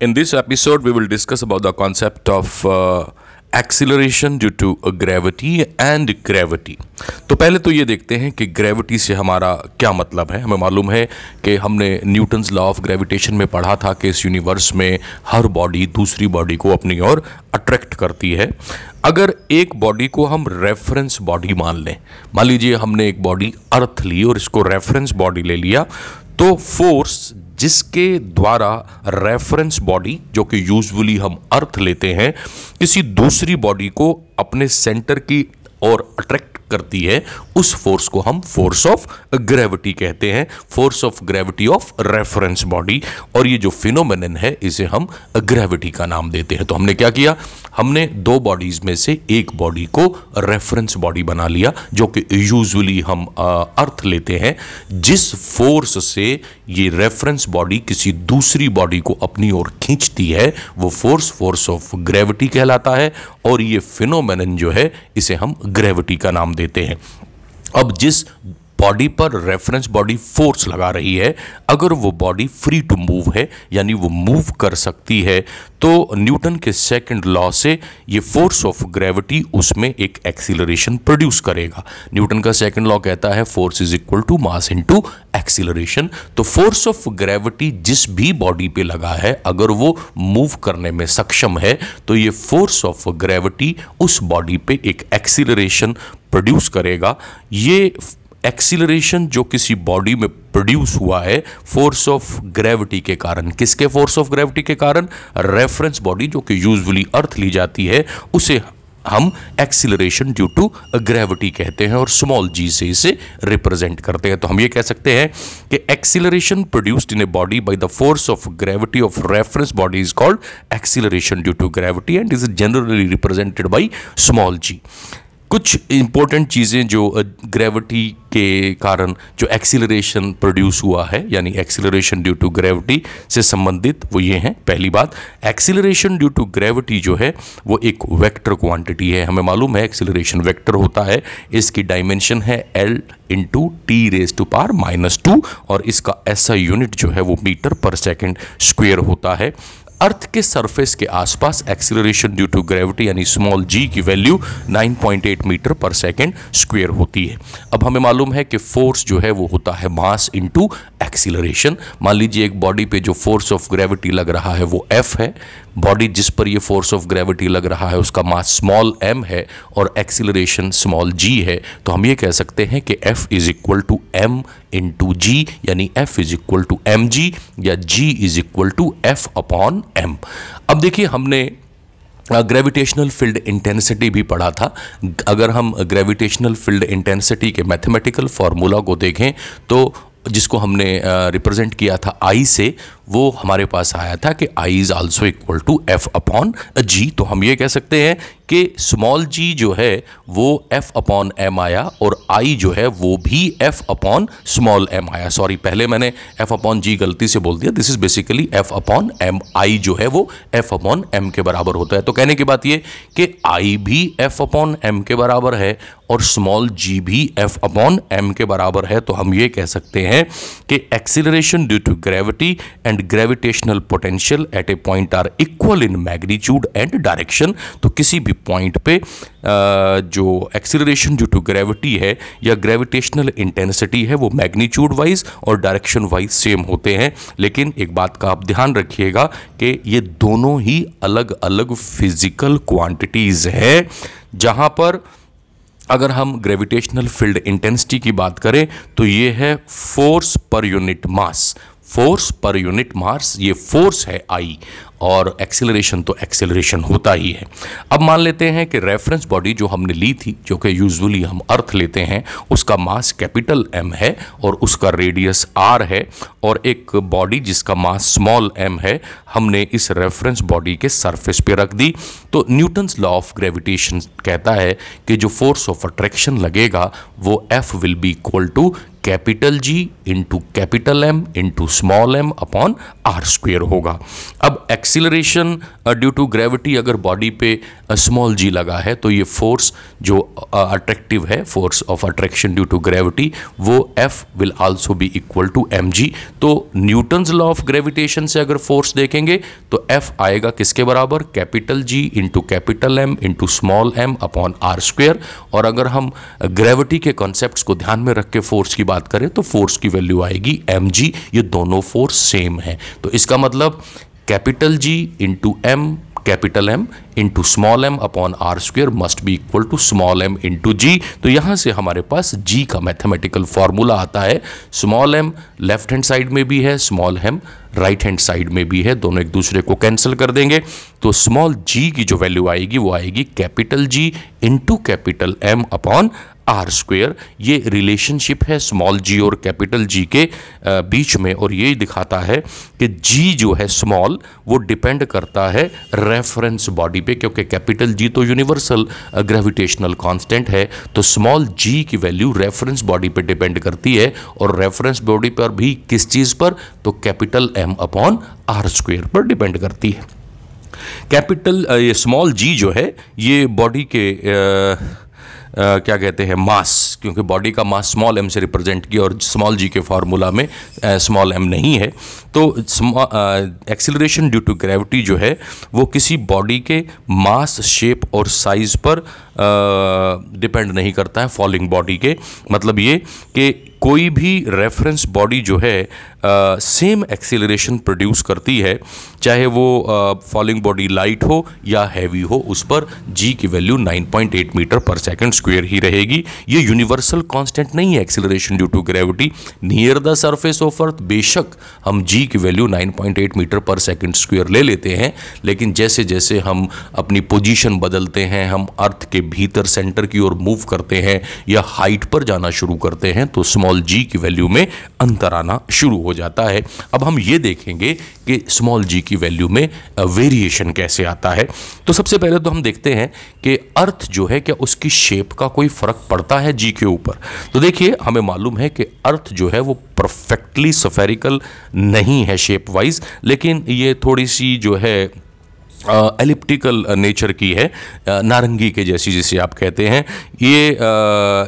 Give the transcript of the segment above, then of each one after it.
In this episode, we will discuss about the concept of uh, acceleration due to gravity and gravity. तो पहले तो ये देखते हैं कि ग्रेविटी से हमारा क्या मतलब है हमें मालूम है कि हमने न्यूटन्स लॉ ऑफ़ ग्रेविटेशन में पढ़ा था कि इस यूनिवर्स में हर बॉडी दूसरी बॉडी को अपनी ओर अट्रैक्ट करती है अगर एक बॉडी को हम रेफरेंस बॉडी मान लें मान लीजिए हमने एक बॉडी अर्थ ली और इसको रेफरेंस बॉडी ले लिया तो फोर्स जिसके द्वारा रेफरेंस बॉडी जो कि यूजुअली हम अर्थ लेते हैं, किसी दूसरी बॉडी को अपने सेंटर की और अट्रैक्ट करती है, उस फोर्स को हम फोर्स ऑफ़ ग्रेविटी कहते हैं force of gravity of reference body और ये जो फिनोमेनन है, इसे हम ग्रेविटी का नाम देते हैं। तो हमने क्या किया? हमने दो बॉडीज में से एक बॉडी को रेफरेंस बॉडी बना लिया, जो कि यूजुअली हम अर्थ लेते हैं, जिस फोर्स से ये रेफरेंस बॉडी किसी दूसरी बॉडी को अपनी ओर खींचती है, वो फोर्स फोर्स ऑफ़ ग्रेविटी कहलाता है और ये फिनोमेनन जो है, इसे हम ग्रेविटी का नाम देते हैं। अब जिस बॉडी पर रेफरेंस बॉडी फोर्स लगा रही है, अगर वो बॉडी फ्री टू मूव है, यानी वो मूव कर सकती है तो न्यूटन के सेकंड लॉ से ये फोर्स ऑफ़ ग्रेविटी उसमें एक एक्सीलरेशन प्रोड्यूस करेगा। न्यूटन का सेकंड लॉ कहता है force is equal to mass into acceleration तो फोर्स ऑफ़ ग्रेविटी जिस भी बॉडी पे लगा है, अगर वो मूव करने में सक्षम है तो ये फोर्स ऑफ़ ग्रेविटी उस बॉडी पे एक एक्सीलरेशन प्रोड्यूस करेगा। ये एक्सीलरेशन जो किसी बॉडी में प्रोड्यूस हुआ है फोर्स ऑफ़ ग्रेविटी के कारण। किसके फोर्स ऑफ़ ग्रेविटी के कारण? रेफरेंस बॉडी जो कि यूजुअली अर्थ ली जाती है, उसे हम एक्सीलरेशन ड्यू टू ग्रेविटी कहते हैं और स्मॉल जी से इसे रिप्रेजेंट करते हैं। तो हम ये कह सकते हैं कि acceleration produced in a body by the force of gravity of reference body is called acceleration due to gravity and is generally represented by small g कुछ इंपॉर्टेंट चीज़ें जो ग्रेविटी के कारण जो एक्सीलरेशन प्रोड्यूस हुआ है, यानी एक्सीलरेशन ड्यू टू ग्रेविटी से संबंधित वो ये हैं, पहली बात। एक्सीलरेशन ड्यू टू ग्रेविटी जो है, वो एक वेक्टर क्वांटिटी है। हमें मालूम है एक्सीलरेशन वेक्टर होता है, इसकी डायमेंशन है L into T raise to power minus two और इसका ऐसा यूनिट जो है वो मीटर पर सेकेंड स्क्वेयर होता है। अर्थ के सरफेस के आसपास एक्सीलरेशन ड्यू टू ग्रेविटी यानी स्मॉल जी की वैल्यू 9.8 मीटर पर सेकेंड स्क्वेयर होती है। अब हमें मालूम है कि फोर्स जो है वो होता है मास इनटू एक्सीलरेशन मान लीजिए एक बॉडी पे जो फोर्स ऑफ़ ग्रेविटी लग रहा है वो एफ़ है बॉडी जिस पर ये फोर्स ऑफ़ ग्रेविटी लग रहा है, उसका मास स्मॉल एम है और एक्सीलरेशन स्मॉल जी है तो हम ये कह सकते हैं कि F is equal to m into g यानी F is equal to m g या g is equal to F upon m अब देखिए, हमने ग्रेविटेशनल फ़ील्ड इंटेंसिटी भी पढ़ा था। अगर हम ग्रेविटेशनल फ़ील्ड इंटेंसिटी के मैथमेटिकल फार्मूला को देखें तो जिसको हमने रिप्रेजेंट किया था आई से, वो हमारे पास आया था कि I is also equal to F upon g तो हम ये कह सकते हैं कि स्मॉल जी जो है, वो एफ़ अपॉन एम आया और आई जो है, वो भी एफ़ अपॉन स्मॉल एम आया। सॉरी पहले मैंने एफ़ अपॉन जी गलती से बोल दिया। This is basically F upon m I जो है, वो एफ़ अपॉन एम के बराबर होता है। तो कहने की बात ये कि आई भी एफ़ अपॉन एम के बराबर है और स्मॉल जी भी एफ़ अपॉन एम के बराबर है तो हम ये कह सकते हैं कि acceleration due to gravity and gravitational potential at a point are equal in magnitude and direction तो किसी भी पॉइंट पे जो एक्सिलरेशन ड्यू टू ग्रेविटी है या ग्रेविटेशनल इंटेंसिटी है, वो मैग्नीट्यूड वाइज और डायरेक्शन वाइज सेम होते हैं। लेकिन एक बात का आप ध्यान रखिएगा कि ये दोनों ही अलग अलग फ़िज़िकल क्वांटिटीज़ हैं, जहाँ पर अगर हम ग्रेविटेशनल फ़ील्ड इंटेंसिटी की बात करें तो ये है force per unit mass force per unit mass ये फोर्स है आई और एक्सेलरेशन तो एक्सेलरेशन होता ही है। अब मान लेते हैं कि रेफरेंस बॉडी जो हमने ली थी, जो कि यूजुअली हम अर्थ लेते हैं, उसका मास कैपिटल एम है और उसका रेडियस आर है, और एक बॉडी जिसका मास स्मॉल एम है, हमने इस रेफरेंस बॉडी के सरफेस पे रख दी। तो न्यूटन्स लॉ ऑफ़ ग्रेविटेशन कहता है कि जो फोर्स ऑफ़ अट्रैक्शन लगेगा, वो F will be equal to capital G into capital M into small m upon r square होगा। अब एक्सिलरेशन ड्यू टू ग्रेविटी अगर बॉडी पे स्मॉल जी लगा है तो ये फोर्स जो अट्रैक्टिव है force of attraction due to gravity वो F will also be equal to m g तो न्यूटन्स लॉ ऑफ़ ग्रेविटेशन से अगर फोर्स देखेंगे तो एफ़ आएगा किसके बराबर? Capital G into capital M into small m upon r square और अगर हम ग्रेविटी के कॉन्सेप्ट को ध्यान में रख के फोर्स की बात करें तो फोर्स की वैल्यू आएगी एम जी ये दोनों फोर्स सेम है। तो इसका मतलब capital G into m capital M into small m upon r square must be equal to small m into g तो यहाँ से हमारे पास जी का मैथमेटिकल फॉर्मूला आता है। Small m left hand side में भी है small m right hand side में भी है। दोनों एक दूसरे को कैंसिल कर देंगे। तो स्मॉल जी की जो वैल्यू आएगी, वो आएगी capital G into capital M upon r square ये रिलेशनशिप है स्मॉल जी और कैपिटल जी के बीच में और ये दिखाता है कि जी जो है स्मॉल वो डिपेंड करता है रेफरेंस बॉडी पे क्योंकि कैपिटल जी तो यूनिवर्सल ग्रेविटेशनल कांस्टेंट है तो स्मॉल जी की वैल्यू रेफरेंस बॉडी पे डिपेंड करती है और रेफरेंस बॉडी पर भी किस चीज़ पर? तो capital M upon r square पर डिपेंड करती है। कैपिटल ये स्मॉल जी जो है ये बॉडी के आ, क्या कहते हैं, मास, क्योंकि बॉडी का मास स्मॉल एम से रिप्रेजेंट किया और स्मॉल जी के फार्मूला में स्मॉल एम नहीं है। तो एक्सिलरेशन ड्यू टू ग्रेविटी जो है, वो किसी बॉडी के मास शेप और साइज़ पर डिपेंड नहीं करता है फॉलिंग बॉडी के। मतलब ये कि कोई भी रेफरेंस बॉडी जो है सेम एक्सीलरेशन प्रोड्यूस करती है, चाहे वो फॉलिंग बॉडी लाइट हो या हैवी हो, उस पर जी की value 9.8 metre per second square ही रहेगी। ये यूनिवर्सल कांस्टेंट नहीं है acceleration due to gravity near the surface of अर्थ बेशक हम जी की value 9.8 metre per second square ले लेते हैं, लेकिन जैसे जैसे हम अपनी पोजीशन बदलते हैं, हम अर्थ के भीतर सेंटर की ओर मूव करते हैं या हाइट पर जाना शुरू करते हैं तो स्मॉल जी की वैल्यू में अंतर आना शुरू हो जाता है। अब हम ये देखेंगे कि स्मॉल जी की वैल्यू में वेरिएशन कैसे आता है। तो सबसे पहले तो हम देखते हैं कि अर्थ जो है, क्या उसकी शेप का कोई फ़र्क पड़ता है जी के ऊपर? तो देखिए, हमें मालूम है कि अर्थ जो है, वो परफेक्टली सफेरिकल नहीं है शेप वाइज लेकिन ये थोड़ी सी जो है एलिप्टिकल नेचर की है नारंगी के जैसी जिसे आप कहते हैं। ये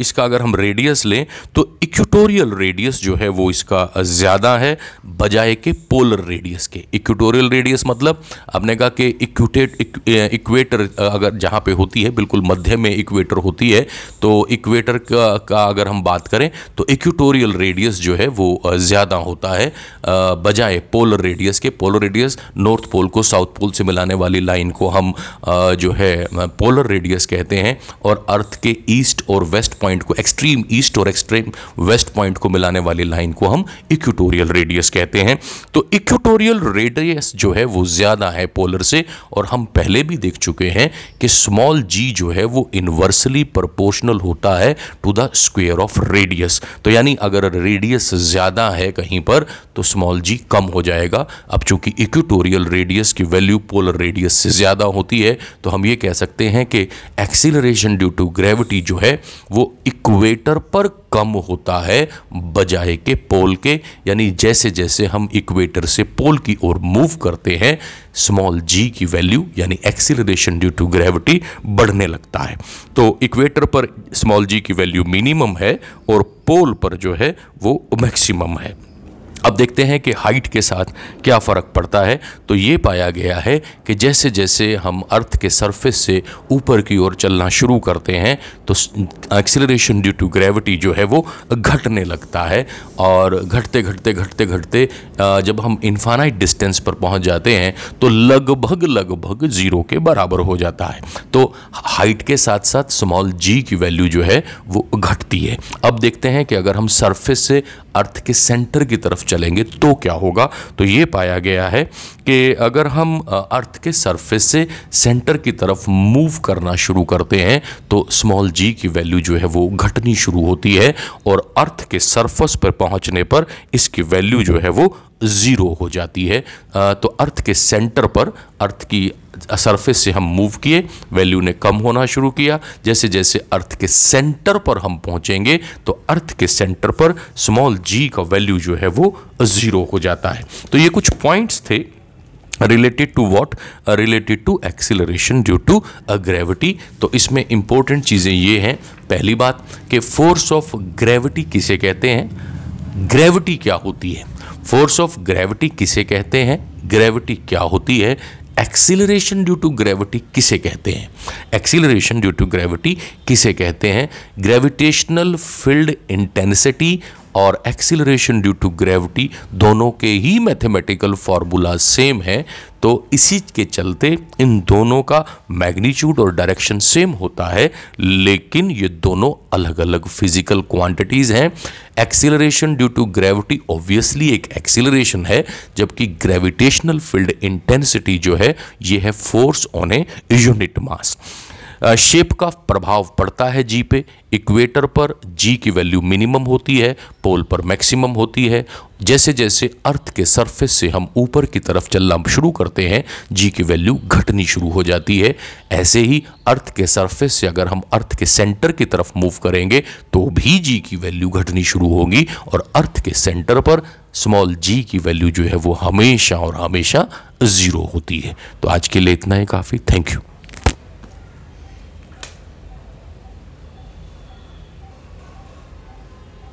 इसका अगर हम रेडियस लें तो इक्वेटोरियल रेडियस जो है वो इसका ज़्यादा है बजाय के पोलर रेडियस के। इक्वेटोरियल रेडियस मतलब आपने कहा कि इक्वेटेड इक्वेटर अगर जहाँ पे होती है बिल्कुल मध्य में इक्वेटर होती है तो इक्वेटर का, का अगर हम बात करें तो इक्वेटोरियल रेडियस जो है वो ज़्यादा होता है बजाय पोलर रेडियस के। पोलर रेडियस नॉर्थ पोल को साउथ पोल से मिलाने वाली लाइन को हम जो है पोलर रेडियस कहते हैं और अर्थ के ईस्ट और वेस्ट पॉइंट को एक्सट्रीम ईस्ट और एक्सट्रीम वेस्ट पॉइंट को मिलाने वाली लाइन को हम इक्वेटोरियल रेडियस कहते हैं। तो इक्वेटोरियल रेडियस जो है वो ज़्यादा है पोलर से और हम पहले भी देख चुके हैं कि स्मॉल जी जो है वो इन्वर्सली प्रोपोर्शनल होता है to the square of radius तो यानी अगर रेडियस ज़्यादा है कहीं पर तो स्मॉल जी कम हो जाएगा। अब चूँकि इक्वेटोरियल रेडियस की वैल्यू पोलर रेडियस से ज़्यादा होती है तो हम ये कह सकते हैं कि एक्सीलरेशन ड्यू टू ग्रेविटी जो है, वो इक्वेटर पर कम होता है, बजाय के पोल के, यानी जैसे जैसे हम इक्वेटर से पोल की ओर मूव करते हैं स्मॉल जी की वैल्यू यानी एक्सीलरेशन ड्यू टू ग्रेविटी बढ़ने लगता है। तो इक्वेटर पर स्मॉल जी की वैल्यू मिनिमम है, और पोल पर जो है, वो मैक्सिमम है। अब देखते हैं कि हाइट के साथ क्या फ़र्क पड़ता है। तो ये पाया गया है कि जैसे जैसे हम अर्थ के सरफेस से ऊपर की ओर चलना शुरू करते हैं तो एक्सिलरेशन ड्यू टू ग्रेविटी जो है वो घटने लगता है। और घटते घटते घटते घटते जब हम इन्फानाइट डिस्टेंस पर पहुँच जाते हैं तो लगभग लगभग ज़ीरो के बराबर हो जाता है। तो हाइट के साथ साथ स्मॉल जी की वैल्यू जो है वो घटती है। अब देखते हैं कि अगर हम सरफेस से अर्थ के सेंटर की तरफ़ चलेंगे तो क्या होगा? तो ये पाया गया है कि अगर हम अर्थ के सरफेस से सेंटर की तरफ़ मूव करना शुरू करते हैं तो स्मॉल जी की वैल्यू जो है वो घटनी शुरू होती है और अर्थ के सरफेस पर पहुँचने पर इसकी वैल्यू जो है वो ज़ीरो हो जाती है। तो अर्थ के सेंटर पर, अर्थ की सरफेस से हम मूव किए वैल्यू ने कम होना शुरू किया। जैसे जैसे अर्थ के सेंटर पर हम पहुँचेंगे तो अर्थ के सेंटर पर स्मॉल जी का वैल्यू जो है वो ज़ीरो हो जाता है। तो ये कुछ पॉइंट्स थे related to what related to acceleration due to uh gravity तो इसमें इंपॉर्टेंट चीज़ें ये हैं। पहली बात कि फोर्स ऑफ़ ग्रेविटी किसे कहते हैं? ग्रेविटी क्या होती है? फोर्स ऑफ़ ग्रेविटी किसे कहते हैं? ग्रेविटी क्या होती है? एक्सिलरेशन ड्यू टू ग्रेविटी किसे कहते हैं? एक्सीलरेशन ड्यू टू ग्रेविटी किसे कहते हैं? ग्रेविटेशनल फ़ील्ड इंटेंसिटी और एक्सिलरेशन ड्यू टू ग्रेविटी दोनों के ही मैथमेटिकल फार्मूला सेम है तो इसी के चलते इन दोनों का मैग्नीट्यूड और डायरेक्शन सेम होता है, लेकिन ये दोनों अलग अलग फ़िज़िकल क्वांटिटीज हैं। Acceleration due to gravity obviously एक एक्सिलरेशन है, जबकि ग्रेविटेशनल फ़ील्ड इंटेंसिटी जो है, ये है force on a unit mass shape का प्रभाव पड़ता है जी पे। इक्वेटर पर जी की वैल्यू मिनिमम होती है पोल पर मैक्सिमम होती है। जैसे जैसे अर्थ के सरफेस से हम ऊपर की तरफ़ चलना शुरू करते हैं जी की वैल्यू घटनी शुरू हो जाती है। ऐसे ही अर्थ के सरफेस से अगर हम अर्थ के सेंटर की तरफ़ मूव करेंगे तो भी जी की वैल्यू घटनी शुरू होगी और अर्थ के सेंटर पर स्मॉल जी की वैल्यू जो है वो हमेशा और हमेशा ज़ीरो होती है। तो आज के लिए इतना ही काफ़ी। Thank you